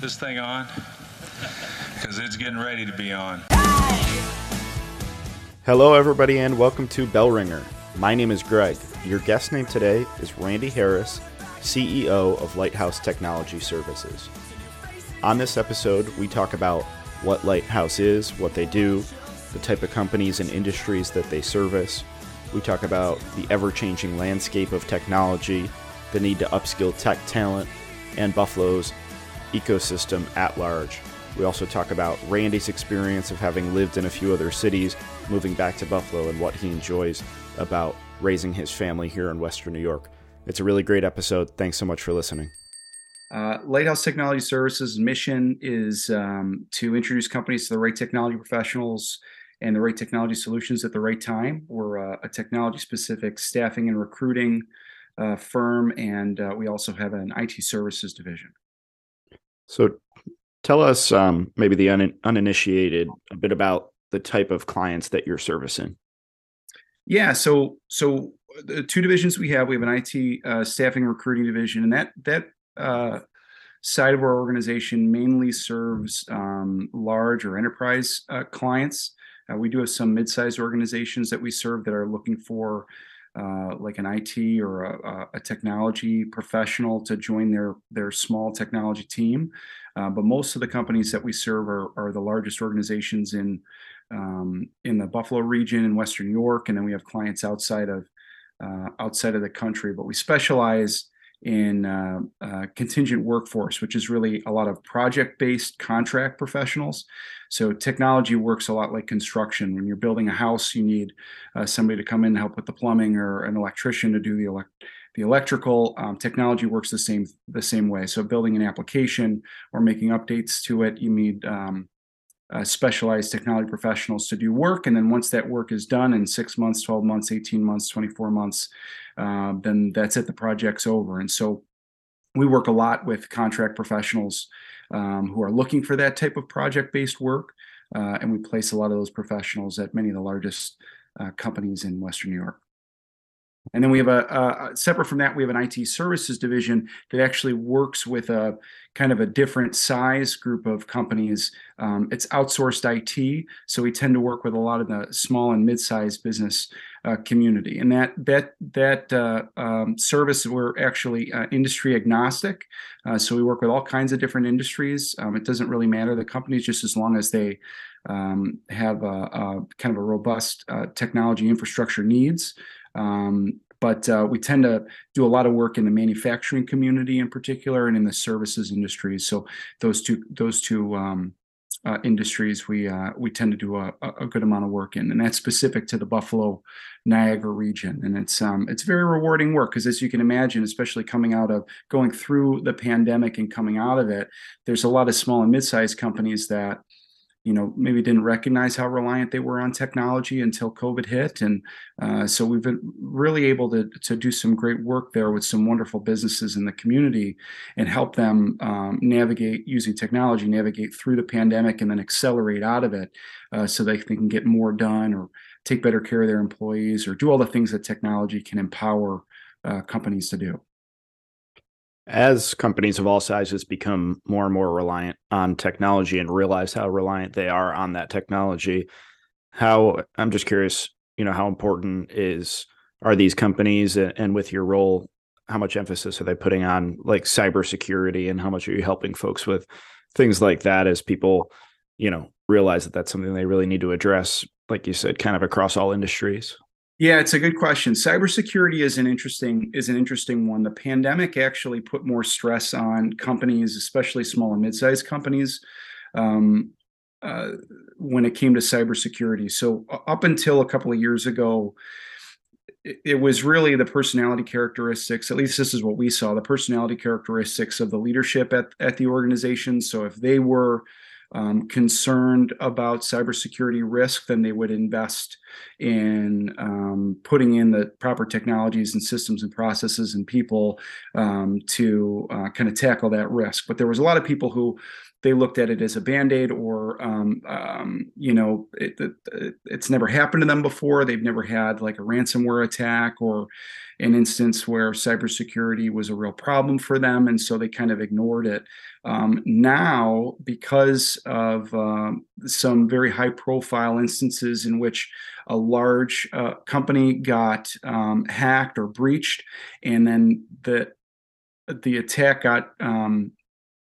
this thing on? Because it's getting ready to be on. Hello, everybody, and welcome to Bell Ringer. My name is Greg. Your guest name today is Randy Harris, CEO of Lighthouse Technology Services. On this episode, we talk about what Lighthouse is, what they do, the type of companies and industries that they service. We talk about the ever changing landscape of technology, the need to upskill tech talent, and Buffalo's ecosystem at large. We also talk about Randy's experience of having lived in a few other cities, moving back to Buffalo, and what he enjoys about raising his family here in Western New York. It's a really great episode. Thanks so much for listening. Uh, Lighthouse Technology Services' mission is um, to introduce companies to the right technology professionals and the right technology solutions at the right time. We're a, a technology specific staffing and recruiting uh, firm, and uh, we also have an IT services division. So, tell us, um, maybe the un- uninitiated, a bit about the type of clients that you're servicing. Yeah, so so the two divisions we have, we have an IT uh, staffing recruiting division, and that that uh, side of our organization mainly serves um, large or enterprise uh, clients. Uh, we do have some mid-sized organizations that we serve that are looking for uh, like an IT or a, a, technology professional to join their their small technology team. Uh, but most of the companies that we serve are, are the largest organizations in um, in the Buffalo region in Western York, and then we have clients outside of uh, outside of the country. But we specialize in uh, uh, contingent workforce, which is really a lot of project based contract professionals. So technology works a lot like construction. When you're building a house, you need uh, somebody to come in and help with the plumbing or an electrician to do the elect- the electrical. Um, technology works the same the same way. So building an application or making updates to it, you need um, uh, specialized technology professionals to do work. And then once that work is done in six months, 12 months, 18 months, 24 months, uh, then that's it. The project's over. And so we work a lot with contract professionals um, who are looking for that type of project based work. Uh, and we place a lot of those professionals at many of the largest uh, companies in Western New York. And then we have a, a, separate from that, we have an IT services division that actually works with a kind of a different size group of companies. Um, it's outsourced IT, so we tend to work with a lot of the small and mid-sized business uh, community. And that that that uh, um, service, we're actually uh, industry agnostic, uh, so we work with all kinds of different industries. Um, it doesn't really matter the companies, just as long as they um, have a, a, kind of a robust uh, technology infrastructure needs. Um, but uh, we tend to do a lot of work in the manufacturing community in particular and in the services industries. So those two those two um, uh, industries we uh, we tend to do a, a, good amount of work in, and that's specific to the Buffalo Niagara region. And it's um, it's very rewarding work because, as you can imagine, especially coming out of going through the pandemic and coming out of it, there's a lot of small and mid-sized companies that you know maybe didn't recognize how reliant they were on technology until covid hit. And uh, so we've been really able to, to do some great work there with some wonderful businesses in the community and help them um, navigate using technology navigate through the pandemic and then accelerate out of it uh, so they, they can get more done or take better care of their employees or do all the things that technology can empower uh, companies to do as companies of all sizes become more and more reliant on technology and realize how reliant they are on that technology, how I'm just curious, you know, how important is are these companies and with your role, how much emphasis are they putting on like cybersecurity and how much are you helping folks with things like that as people, you know, realize that that's something they really need to address, like you said, kind of across all industries? Yeah, it's a good question. Cybersecurity is an interesting is an interesting one. The pandemic actually put more stress on companies, especially small and mid-sized companies, um, uh, when it came to cybersecurity. So up until a couple of years ago, it, it was really the personality characteristics. At least this is what we saw: the personality characteristics of the leadership at at the organization. So if they were um, concerned about cybersecurity risk, then they would invest in um, putting in the proper technologies and systems and processes and people um, to uh, kind of tackle that risk. But there was a lot of people who they looked at it as a band-aid or um, um, you know it, it, it's never happened to them before. They've never had like a ransomware attack or an instance where cybersecurity was a real problem for them and so they kind of ignored it. Um, now because of um, some very high profile instances in which a large uh, company got um, hacked or breached and then the the attack got um,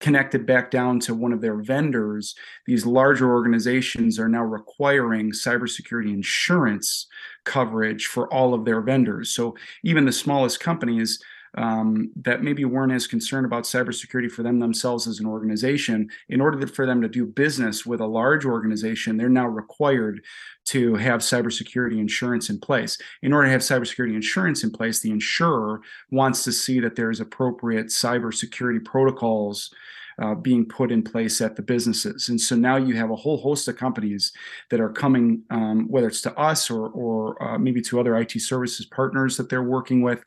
connected back down to one of their vendors, these larger organizations are now requiring cybersecurity insurance coverage for all of their vendors. So even the smallest companies um, that maybe weren't as concerned about cybersecurity for them themselves as an organization, in order for them to do business with a large organization, they're now required to have cybersecurity insurance in place. In order to have cybersecurity insurance in place, the insurer wants to see that there's appropriate cybersecurity protocols uh, being put in place at the businesses. And so now you have a whole host of companies that are coming, um, whether it's to us or, or uh, maybe to other IT services partners that they're working with,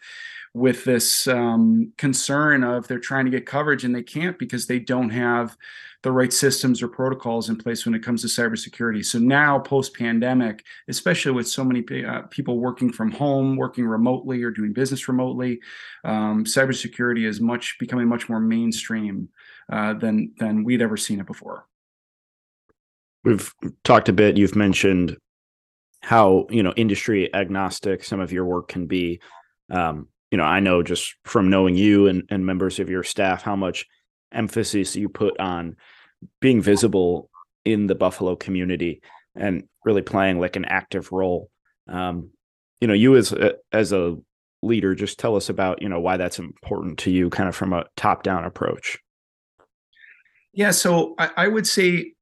with this um, concern of they're trying to get coverage and they can't because they don't have the right systems or protocols in place when it comes to cybersecurity. So now, post pandemic, especially with so many uh, people working from home, working remotely, or doing business remotely, um, cybersecurity is much becoming much more mainstream uh, than than we'd ever seen it before. We've talked a bit. You've mentioned how you know industry agnostic some of your work can be. Um, you know, I know just from knowing you and, and members of your staff how much emphasis you put on being visible in the Buffalo community and really playing like an active role. Um, you know, you as a, as a leader, just tell us about you know why that's important to you, kind of from a top down approach. Yeah, so I, I would say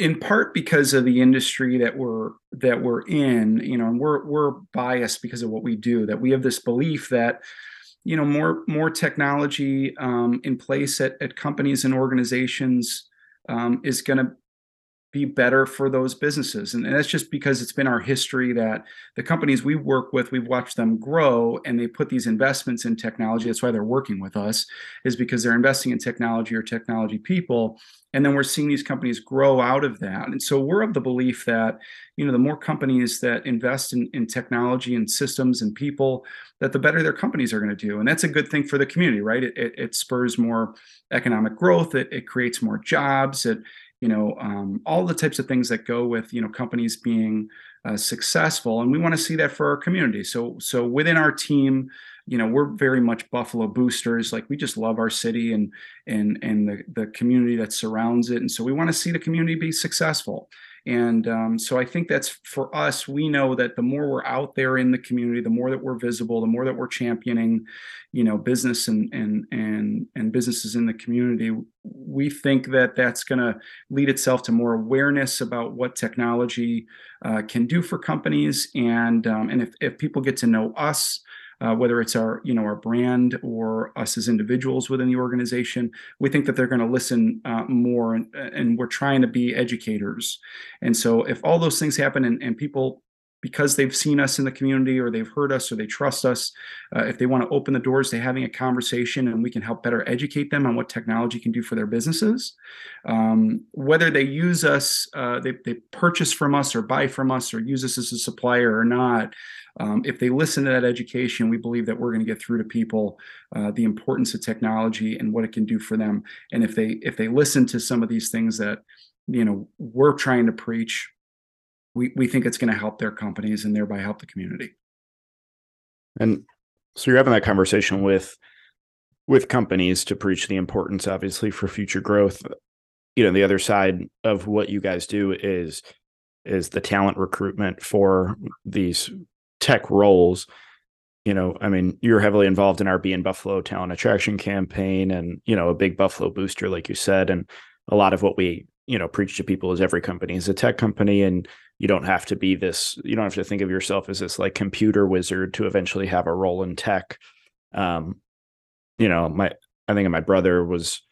in part because of the industry that we're that we're in you know and we're we're biased because of what we do that we have this belief that you know more more technology um, in place at, at companies and organizations um, is going to be better for those businesses. And, and, that's just because it's been our history that the companies we work with, we've watched them grow and they put these investments in technology. That's why they're working with us, is because they're investing in technology or technology people. And then we're seeing these companies grow out of that. And so we're of the belief that, you know, the more companies that invest in, in technology and systems and people, that the better their companies are going to do. And that's a good thing for the community, right? It, it, it spurs more economic growth. It, it creates more jobs. It, you know um, all the types of things that go with you know companies being uh, successful and we want to see that for our community. So so within our team you know we're very much buffalo boosters like we just love our city and and and the the community that surrounds it and so we want to see the community be successful and um, so I think that's for us, we know that the more we're out there in the community, the more that we're visible, the more that we're championing, you know, business and and and and businesses in the community, we think that that's going to lead itself to more awareness about what technology uh, can do for companies, and um, and if if people get to know us uh, whether it's our you know our brand or us as individuals within the organization we think that they're going to listen uh, more and, and, we're trying to be educators. And so if all those things happen and, and people because they've seen us in the community or they've heard us or they trust us uh, if they want to open the doors to having a conversation and we can help better educate them on what technology can do for their businesses um, whether they use us uh, they, they purchase from us or buy from us or use us as a supplier or not um, if they listen to that education, we believe that we're going to get through to people uh, the importance of technology and what it can do for them. And if they if they listen to some of these things that you know we're trying to preach, we we think it's going to help their companies and thereby help the community. And so you're having that conversation with with companies to preach the importance, obviously, for future growth. You know, the other side of what you guys do is is the talent recruitment for these tech roles you know i mean you're heavily involved in our be in buffalo talent attraction campaign and you know a big buffalo booster like you said and a lot of what we you know preach to people is every company is a tech company and you don't have to be this you don't have to think of yourself as this like computer wizard to eventually have a role in tech um you know my i think my brother was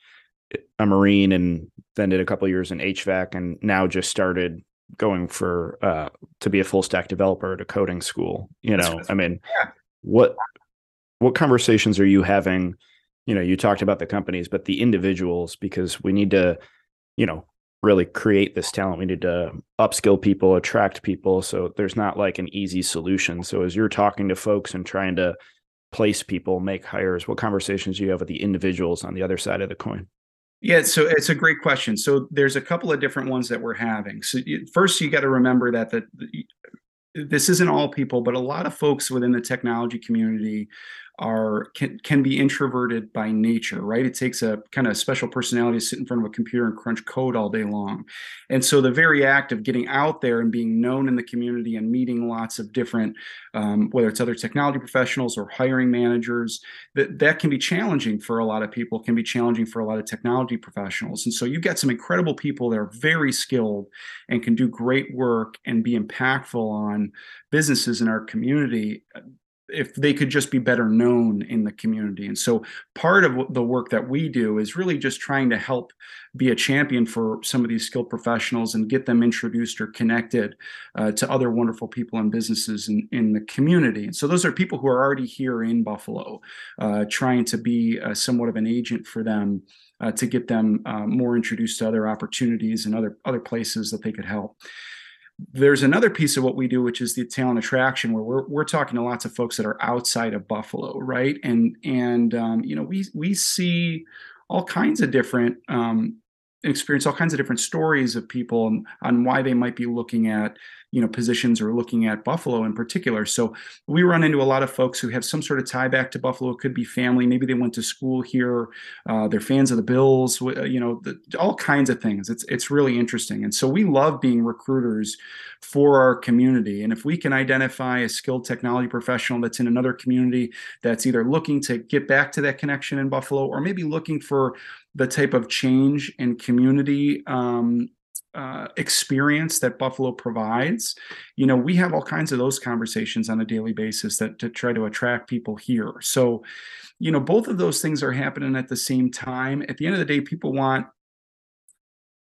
a marine and then did a couple years in hvac and now just started going for uh, to be a full stack developer at a coding school. You know, I mean, what what conversations are you having? You know, you talked about the companies, but the individuals because we need to, you know, really create this talent. We need to upskill people, attract people. So there's not like an easy solution. So as you're talking to folks and trying to place people, make hires, what conversations do you have with the individuals on the other side of the coin? Yeah, so it's a great question. So there's a couple of different ones that we're having. So first, you got to remember that the this isn't all people, but a lot of folks within the technology community are can can be introverted by nature, right? It takes a kind of special personality to sit in front of a computer and crunch code all day long. And so the very act of getting out there and being known in the community and meeting lots of different, um, whether it's other technology professionals or hiring managers, that that can be challenging for a lot of people. Can be challenging for a lot of technology professionals. And so you've got some incredible people that are very skilled and can do great work and be impactful on businesses in our community if they could just be better known in the community. And so part of the work that we do is really just trying to help be a champion for some of these skilled professionals and get them introduced or connected uh, to other wonderful people and businesses in, in the community. And so those are people who are already here in Buffalo, uh, trying to be uh, somewhat of an agent for them. Uh, to get them uh, more introduced to other opportunities and other other places that they could help there's another piece of what we do which is the talent attraction where we're, we're talking to lots of folks that are outside of buffalo right? And and um, you know we we see all kinds of different um, experience all kinds of different stories of people on, on why they might be looking at you know positions or looking at buffalo in particular. So we run into a lot of folks who have some sort of tie back to buffalo. It could be family. Maybe they went to school here. Uh, they're fans of the bills you know the, all kinds of things. It's it's really interesting. And so we love being recruiters for our community. And if we can identify a skilled technology professional that's in another community that's either looking to get back to that connection in buffalo or maybe looking for the type of change and community um, uh, experience that Buffalo provides. You know, we have all kinds of those conversations on a daily basis that to try to attract people here. So, you know, both of those things are happening at the same time. At the end of the day, people want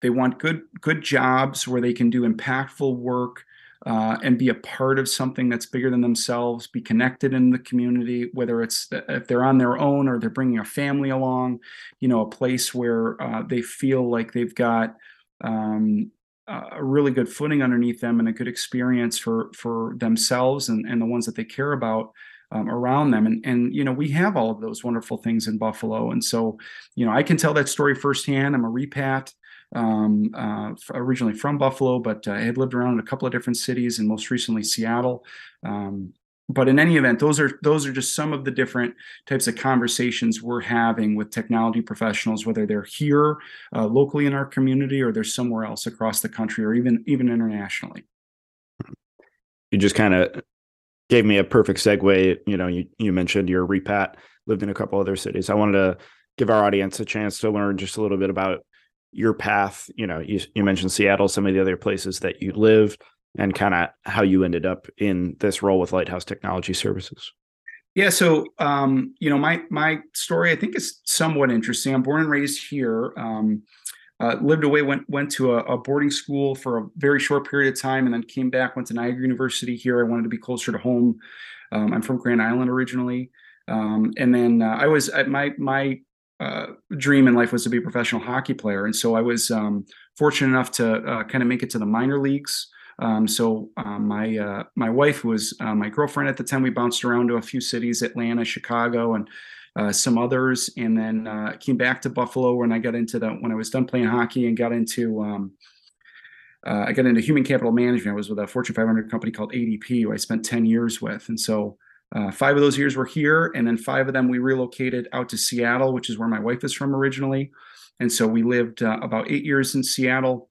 they want good good jobs where they can do impactful work uh, and be a part of something that's bigger than themselves, be connected in the community, whether it's if they're on their own or they're bringing a family along, you know, a place where uh, they feel like they've got um, a really good footing underneath them and a good experience for for themselves and, and the ones that they care about um, around them. And and you know, we have all of those wonderful things in Buffalo. And so, you know, I can tell that story firsthand. I'm a repat um, uh, originally from Buffalo, but uh, had lived around in a couple of different cities and most recently Seattle. Um, but in any event, those are those are just some of the different types of conversations we're having with technology professionals, whether they're here uh, locally in our community or they're somewhere else across the country or even even internationally. You just kind of gave me a perfect segue. You know, you you mentioned your repat lived in a couple other cities. I wanted to give our audience a chance to learn just a little bit about your path you know you, you mentioned seattle some of the other places that you lived and kind of how you ended up in this role with lighthouse technology services. Yeah so um, you know my my story i think is somewhat interesting. I'm born and raised here. Um, uh, lived away went went to a, a, boarding school for a very short period of time and then came back went to niagara university here. I wanted to be closer to home. Um, i'm from grand island originally. Um, and then uh, i was at my my uh, dream in life was to be a professional hockey player, and so I was um, fortunate enough to uh, kind of make it to the minor leagues. Um, so um, my uh, my wife, was uh, my girlfriend at the time, we bounced around to a few cities: Atlanta, Chicago, and uh, some others, and then came back to Buffalo when I got into the when I was done playing hockey and got into um, I got into human capital management. I was with a Fortune 500 company called ADP, who I spent 10 years with, and so uh, five of those years were here, and then five of them we relocated out to Seattle, which is where my wife is from originally. And so we lived uh, about eight years in Seattle.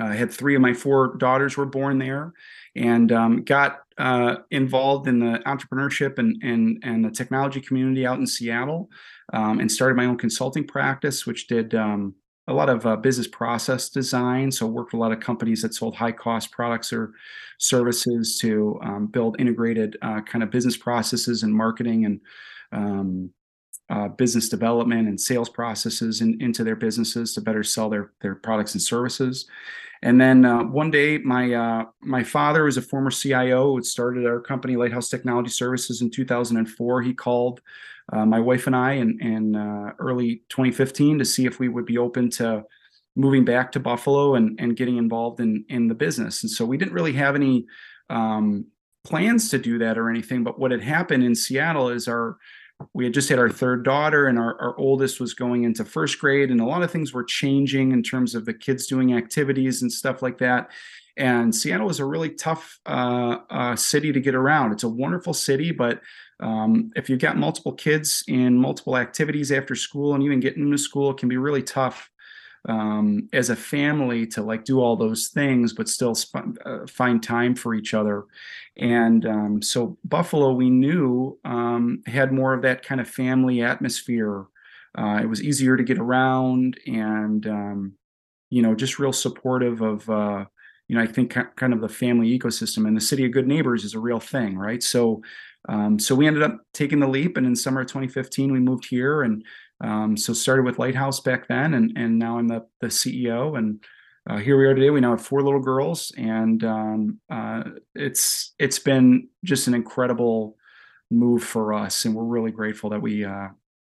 Uh, I had three of my four daughters were born there, and um, got uh, involved in the entrepreneurship and and and the technology community out in Seattle, um, and started my own consulting practice, which did um, a lot of uh, business process design. So worked with a lot of companies that sold high cost products or services to um, build integrated uh, kind of business processes and marketing and um, uh, business development and sales processes in, into their businesses to better sell their their products and services. And then uh, one day, my uh, my father was a former CIO who started our company, Lighthouse Technology Services, in 2004. He called uh, my wife and I in, in uh, early 2015 to see if we would be open to moving back to Buffalo and, and getting involved in in the business. And so we didn't really have any um, plans to do that or anything. But what had happened in Seattle is our we had just had our third daughter and our, our oldest was going into first grade and a lot of things were changing in terms of the kids doing activities and stuff like that and seattle is a really tough uh, uh, city to get around it's a wonderful city but um, if you've got multiple kids in multiple activities after school and even getting into school it can be really tough um, as a family to like do all those things, but still sp- uh, find time for each other. And um, so Buffalo, we knew um, had more of that kind of family atmosphere. Uh, it was easier to get around, and um, you know, just real supportive of. Uh, you know, I think kind of the family ecosystem and the city of good neighbors is a real thing, right? So, um, so we ended up taking the leap, and in summer of 2015, we moved here, and um, so started with Lighthouse back then, and and now I'm the the CEO, and uh, here we are today. We now have four little girls, and um, uh, it's it's been just an incredible move for us, and we're really grateful that we uh,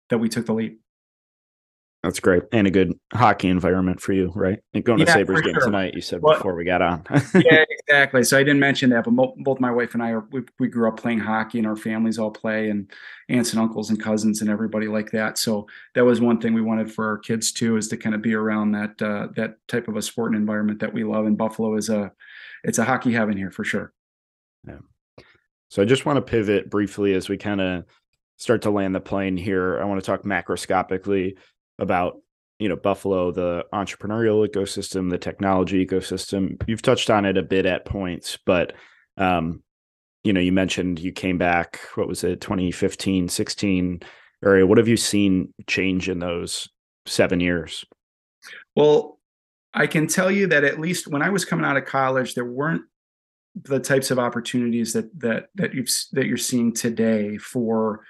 that we took the leap. That's great. And a good hockey environment for you, right? And going to yeah, Sabres game sure. tonight, you said well, before we got on. yeah, exactly. So I didn't mention that, but mo- both my wife and I are, we, we grew up playing hockey and our families all play and aunts and uncles and cousins and everybody like that. So that was one thing we wanted for our kids too, is to kind of be around that, uh, that type of a sport and environment that we love. And Buffalo is a, it's a hockey heaven here for sure. Yeah. So I just want to pivot briefly as we kind of start to land the plane here. I want to talk macroscopically about you know buffalo the entrepreneurial ecosystem the technology ecosystem. You've touched on it a bit at points but um you know you mentioned you came back what was it 2015 16 area. What have you seen change in those seven years? Well i can tell you that at least when i was coming out of college there weren't the types of opportunities that that that you've that you're seeing today for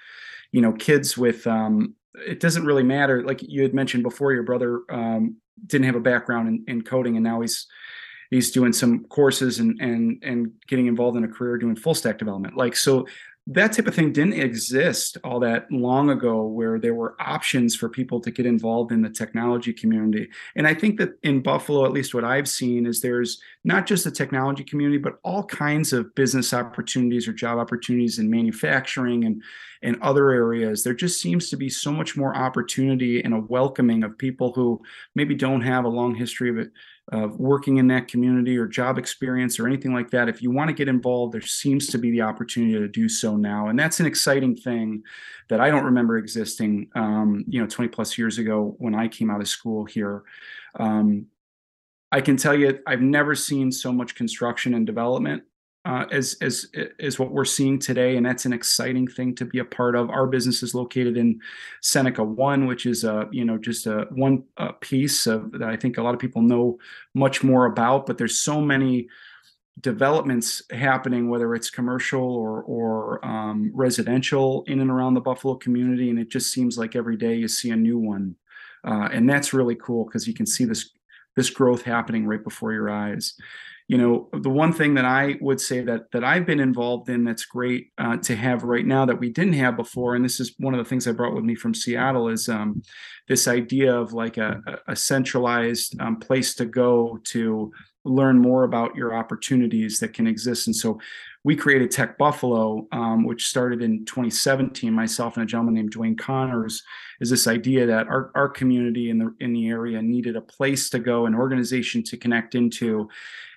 you know kids with um it doesn't really matter. Like you had mentioned before, your brother um, didn't have a background in, in, coding, and now he's he's doing some courses and and and getting involved in a career doing full stack development. Like so, that type of thing didn't exist all that long ago where there were options for people to get involved in the technology community. And i think that in buffalo at least what i've seen is there's not just the technology community but all kinds of business opportunities or job opportunities in manufacturing and and other areas. There just seems to be so much more opportunity and a welcoming of people who maybe don't have a long history of it of working in that community or job experience or anything like that, if you want to get involved, there seems to be the opportunity to do so now, and that's an exciting thing that I don't remember existing, um, you know, 20 plus years ago when I came out of school here. Um, I can tell you, I've never seen so much construction and development uh, as as as what we're seeing today, and that's an exciting thing to be a part of. Our business is located in Seneca One, which is a you know just a one a piece of that I think a lot of people know much more about. But there's so many developments happening, whether it's commercial or or um, residential in and around the Buffalo community, and it just seems like every day you see a new one, uh, and that's really cool because you can see this this growth happening right before your eyes you know the one thing that i would say that that i've been involved in that's great uh, to have right now that we didn't have before and this is one of the things i brought with me from seattle is um, this idea of like a, a centralized um, place to go to learn more about your opportunities that can exist and so we created Tech Buffalo, um, which started in 2017. Myself and a gentleman named Dwayne Connors is this idea that our, our community in the in the area needed a place to go, an organization to connect into,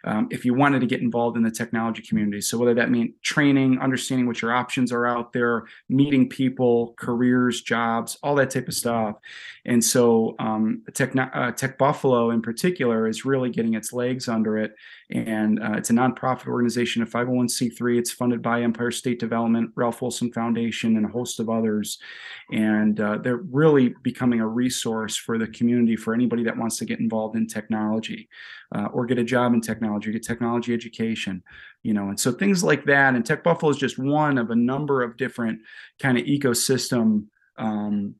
um, if you wanted to get involved in the technology community. So whether that mean training, understanding what your options are out there, meeting people, careers, jobs, all that type of stuff. And so um, Tech, uh, Tech Buffalo in particular is really getting its legs under it. And uh, it's a nonprofit organization, a 501c3. It's funded by Empire State Development, Ralph Wilson Foundation, and a host of others. And uh, they're really becoming a resource for the community for anybody that wants to get involved in technology uh, or get a job in technology, get technology education, you know, and so things like that. And Tech Buffalo is just one of a number of different kind of ecosystem um,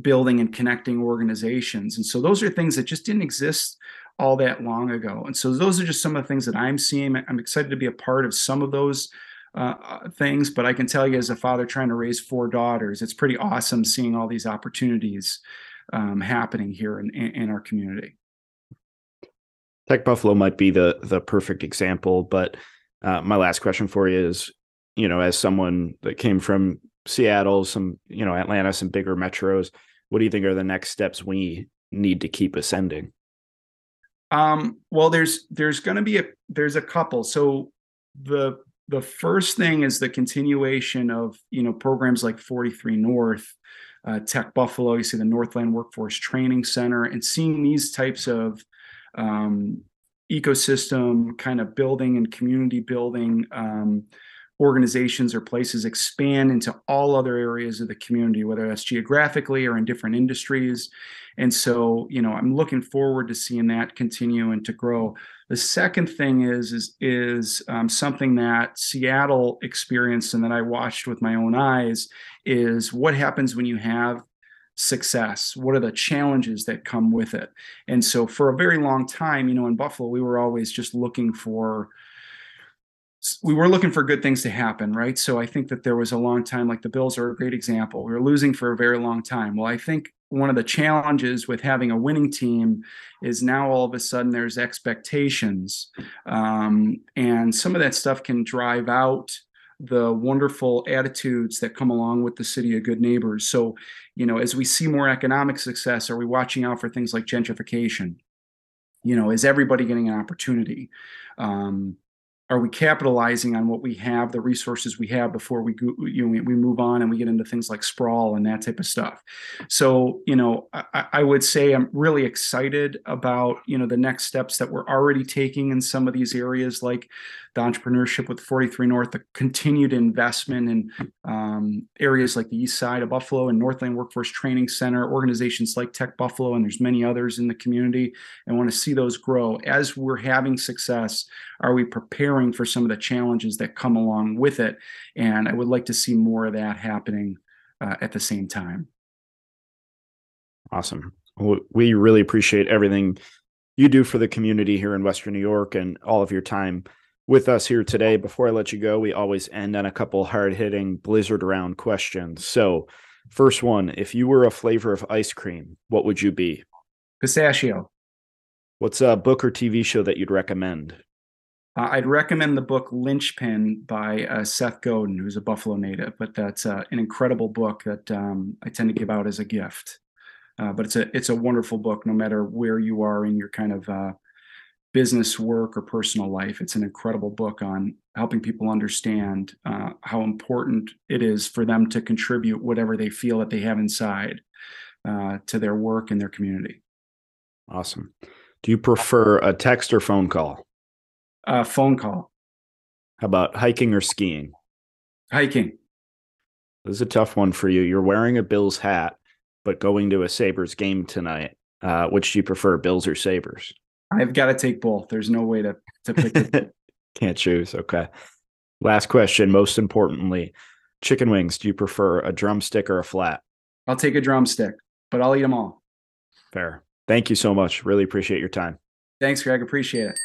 building and connecting organizations. And so those are things that just didn't exist all that long ago. And so those are just some of the things that I'm seeing. I'm excited to be a part of some of those uh, uh, things, but I can tell you as a father trying to raise four daughters, it's pretty awesome seeing all these opportunities um, happening here in, in, our community. Tech Buffalo might be the the perfect example, but uh, my last question for you is, you know, as someone that came from Seattle, some you know Atlanta, some bigger metros, what do you think are the next steps we need to keep ascending? Um, well, there's there's going to be a there's a couple. So the the first thing is the continuation of you know programs like 43 North, uh, Tech Buffalo. You see the Northland Workforce Training Center, and seeing these types of um, ecosystem kind of building and community building um, organizations or places expand into all other areas of the community, whether that's geographically or in different industries. And so, you know, I'm looking forward to seeing that continue and to grow. The second thing is is is um, something that Seattle experienced and that I watched with my own eyes is what happens when you have success what are the challenges that come with it and so for a very long time you know in buffalo we were always just looking for we were looking for good things to happen right so i think that there was a long time like the bills are a great example we were losing for a very long time well i think one of the challenges with having a winning team is now all of a sudden there's expectations um, and some of that stuff can drive out the wonderful attitudes that come along with the city of good neighbors. So, you know, as we see more economic success, are we watching out for things like gentrification? You know, is everybody getting an opportunity? Um, are we capitalizing on what we have, the resources we have before we go, you know, we move on and we get into things like sprawl and that type of stuff. So, you know, I, I, would say I'm really excited about, you know, the next steps that we're already taking in some of these areas like the entrepreneurship with 43 North, the continued investment in um, areas like the east side of Buffalo and Northland Workforce Training Center, organizations like Tech Buffalo, and there's many others in the community, and want to see those grow. As we're having success, are we preparing for some of the challenges that come along with it? And I would like to see more of that happening uh, at the same time. Awesome. we really appreciate everything you do for the community here in Western New York and all of your time with us here today. Before I let you go, we always end on a couple hard hitting blizzard round questions. So, first one if you were a flavor of ice cream, what would you be? Pistachio. What's a book or TV show that you'd recommend? Uh, I'd recommend the book Linchpin by uh, Seth Godin, who's a Buffalo native, but that's uh, an incredible book that um, I tend to give out as a gift. Uh, but it's a it's a wonderful book, no matter where you are in your kind of uh, business work or personal life. It's an incredible book on helping people understand uh, how important it is for them to contribute whatever they feel that they have inside to their work and their community. Awesome. Do you prefer a text or phone call? Uh, phone call. How about hiking or skiing? Hiking. This is a tough one for you. You're wearing a Bills hat, but going to a Sabres game tonight. Uh, which do you prefer, Bills or Sabres? I've got to take both. There's no way to to pick. Can't choose. Okay. Last question. Most importantly, chicken wings. Do you prefer a drumstick or a flat? I'll take a drumstick, but I'll eat them all. Fair. Thank you so much. Really appreciate your time. Thanks, Greg. Appreciate it.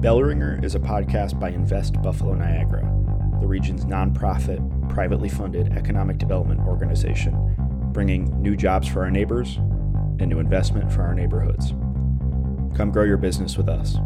Bellringer is a podcast by Invest Buffalo Niagara, the region's nonprofit, privately funded economic development organization bringing new jobs for our neighbors and new investment for our neighborhoods. Come grow your business with us.